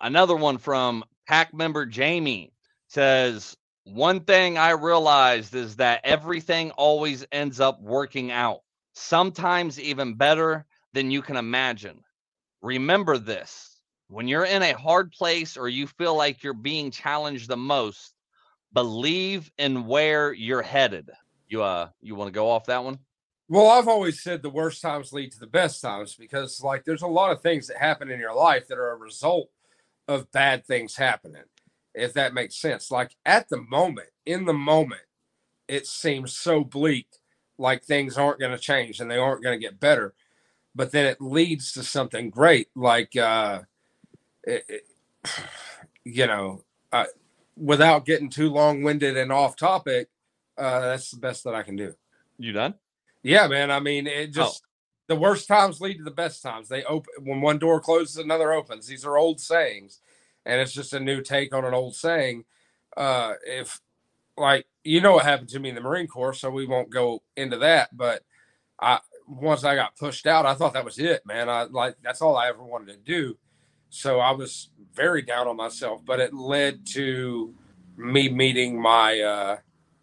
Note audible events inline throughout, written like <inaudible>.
another one from pack member Jamie says, One thing I realized is that everything always ends up working out, sometimes even better than you can imagine. Remember this when you're in a hard place or you feel like you're being challenged the most, believe in where you're headed. You uh you want to go off that one? Well, I've always said the worst times lead to the best times because like there's a lot of things that happen in your life that are a result of bad things happening. If that makes sense. Like at the moment, in the moment, it seems so bleak like things aren't going to change and they aren't going to get better. But then it leads to something great like uh it, it, <sighs> you know, uh, without getting too long winded and off topic, uh, that's the best that I can do. You done? Yeah, man. I mean, it just oh. The worst times lead to the best times. They open when one door closes, another opens. These are old sayings, and it's just a new take on an old saying. Uh, if like you know what happened to me in the Marine Corps, so we won't go into that. But I once I got pushed out, I thought that was it, man. I like that's all I ever wanted to do. So I was very down on myself, but it led to me meeting my uh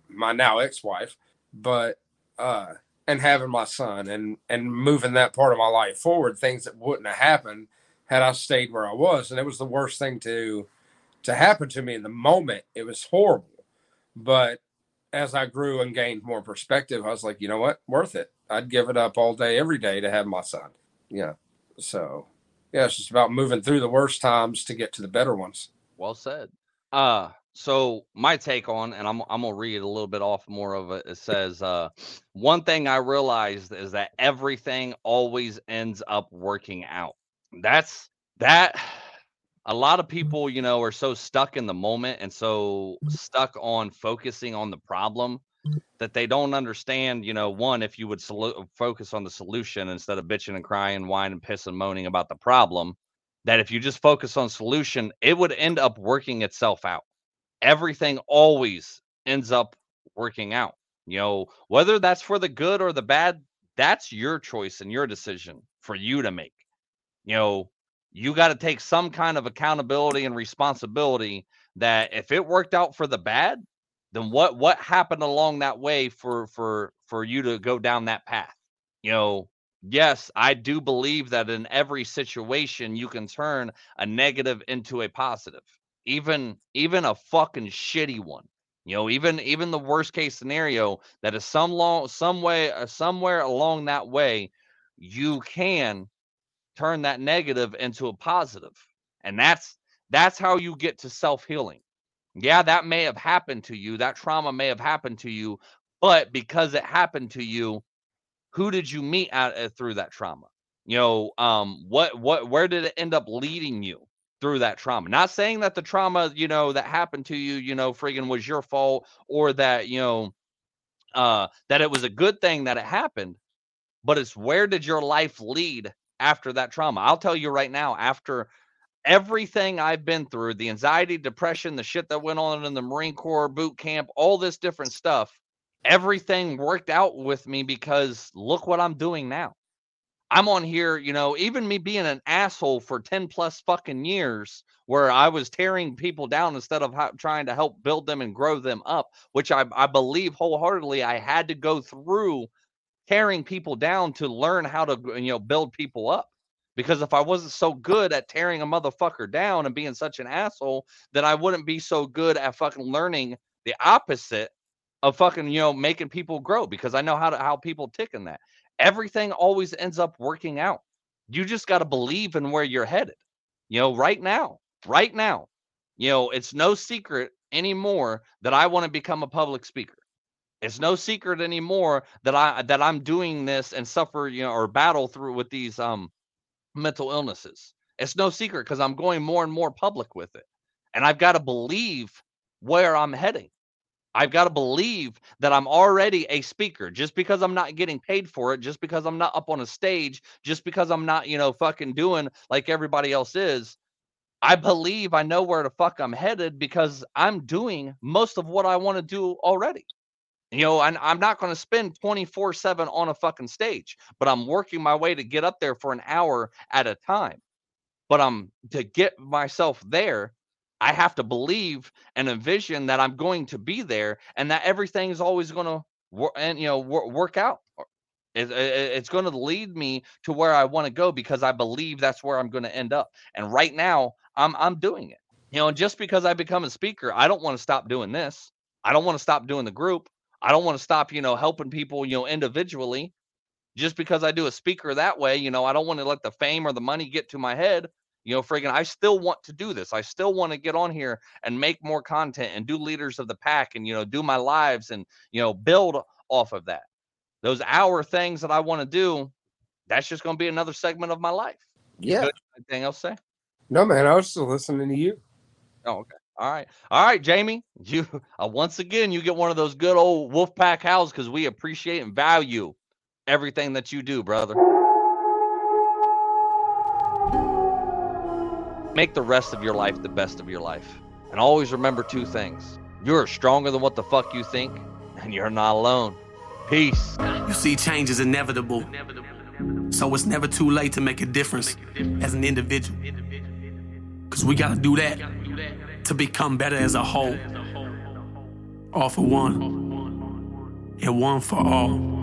my now ex-wife, but uh and having my son and and moving that part of my life forward, things that wouldn't have happened had I stayed where I was. And it was the worst thing to to happen to me in the moment. It was horrible. But as I grew and gained more perspective, I was like, you know what? Worth it. I'd give it up all day, every day to have my son. Yeah. So yeah, it's just about moving through the worst times to get to the better ones. Well said. Uh so my take on, and I'm I'm gonna read a little bit off more of it. It says, uh, one thing I realized is that everything always ends up working out. That's that a lot of people, you know, are so stuck in the moment and so stuck on focusing on the problem that they don't understand, you know, one, if you would sol- focus on the solution instead of bitching and crying, whining, and pissing, and moaning about the problem, that if you just focus on solution, it would end up working itself out. Everything always ends up working out. You know, whether that's for the good or the bad, that's your choice and your decision for you to make. You know, you got to take some kind of accountability and responsibility that if it worked out for the bad, then what what happened along that way for for for you to go down that path you know yes i do believe that in every situation you can turn a negative into a positive even even a fucking shitty one you know even even the worst case scenario that is some long some way uh, somewhere along that way you can turn that negative into a positive and that's that's how you get to self-healing yeah, that may have happened to you. That trauma may have happened to you, but because it happened to you, who did you meet at, uh, through that trauma? You know, um, what, what, where did it end up leading you through that trauma? Not saying that the trauma, you know, that happened to you, you know, friggin' was your fault or that, you know, uh, that it was a good thing that it happened, but it's where did your life lead after that trauma? I'll tell you right now, after everything I've been through, the anxiety, depression, the shit that went on in the Marine Corps boot camp, all this different stuff, everything worked out with me because look what I'm doing now. I'm on here, you know, even me being an asshole for 10 plus fucking years where I was tearing people down instead of ha- trying to help build them and grow them up, which I, I believe wholeheartedly I had to go through tearing people down to learn how to, you know, build people up. Because if I wasn't so good at tearing a motherfucker down and being such an asshole, then I wouldn't be so good at fucking learning the opposite of fucking, you know, making people grow because I know how to how people tick in that. Everything always ends up working out. You just got to believe in where you're headed. You know, right now, right now, you know, it's no secret anymore that I want to become a public speaker. It's no secret anymore that I that I'm doing this and suffer, you know, or battle through with these um mental illnesses. It's no secret because I'm going more and more public with it. And I've got to believe where I'm heading. I've got to believe that I'm already a speaker just because I'm not getting paid for it, just because I'm not up on a stage, just because I'm not, you know, fucking doing like everybody else is. I believe I know where the fuck I'm headed because I'm doing most of what I want to do already. You know, and I'm not going to spend 24 7 on a fucking stage, but I'm working my way to get up there for an hour at a time. But I'm to get myself there, I have to believe and envision that I'm going to be there and that everything is always going to work and you know wor- work out. It, it, it's going to lead me to where I want to go because I believe that's where I'm going to end up. And right now, I'm I'm doing it. You know, and just because I become a speaker, I don't want to stop doing this. I don't want to stop doing the group. I don't want to stop, you know, helping people, you know, individually. Just because I do a speaker that way, you know, I don't want to let the fame or the money get to my head. You know, friggin', I still want to do this. I still want to get on here and make more content and do leaders of the pack and, you know, do my lives and, you know, build off of that. Those hour things that I want to do, that's just going to be another segment of my life. Yeah. Anything else to say? No, man. I was still listening to you. Oh, okay. All right. All right, Jamie. You <laughs> uh, once again you get one of those good old Wolfpack howls because we appreciate and value everything that you do, brother. Make the rest of your life the best of your life. And always remember two things. You're stronger than what the fuck you think, and you're not alone. Peace. You see, change is inevitable. So it's never too late to make a difference as an individual. Because we got to do that to become better as a whole. All for one, and one for all.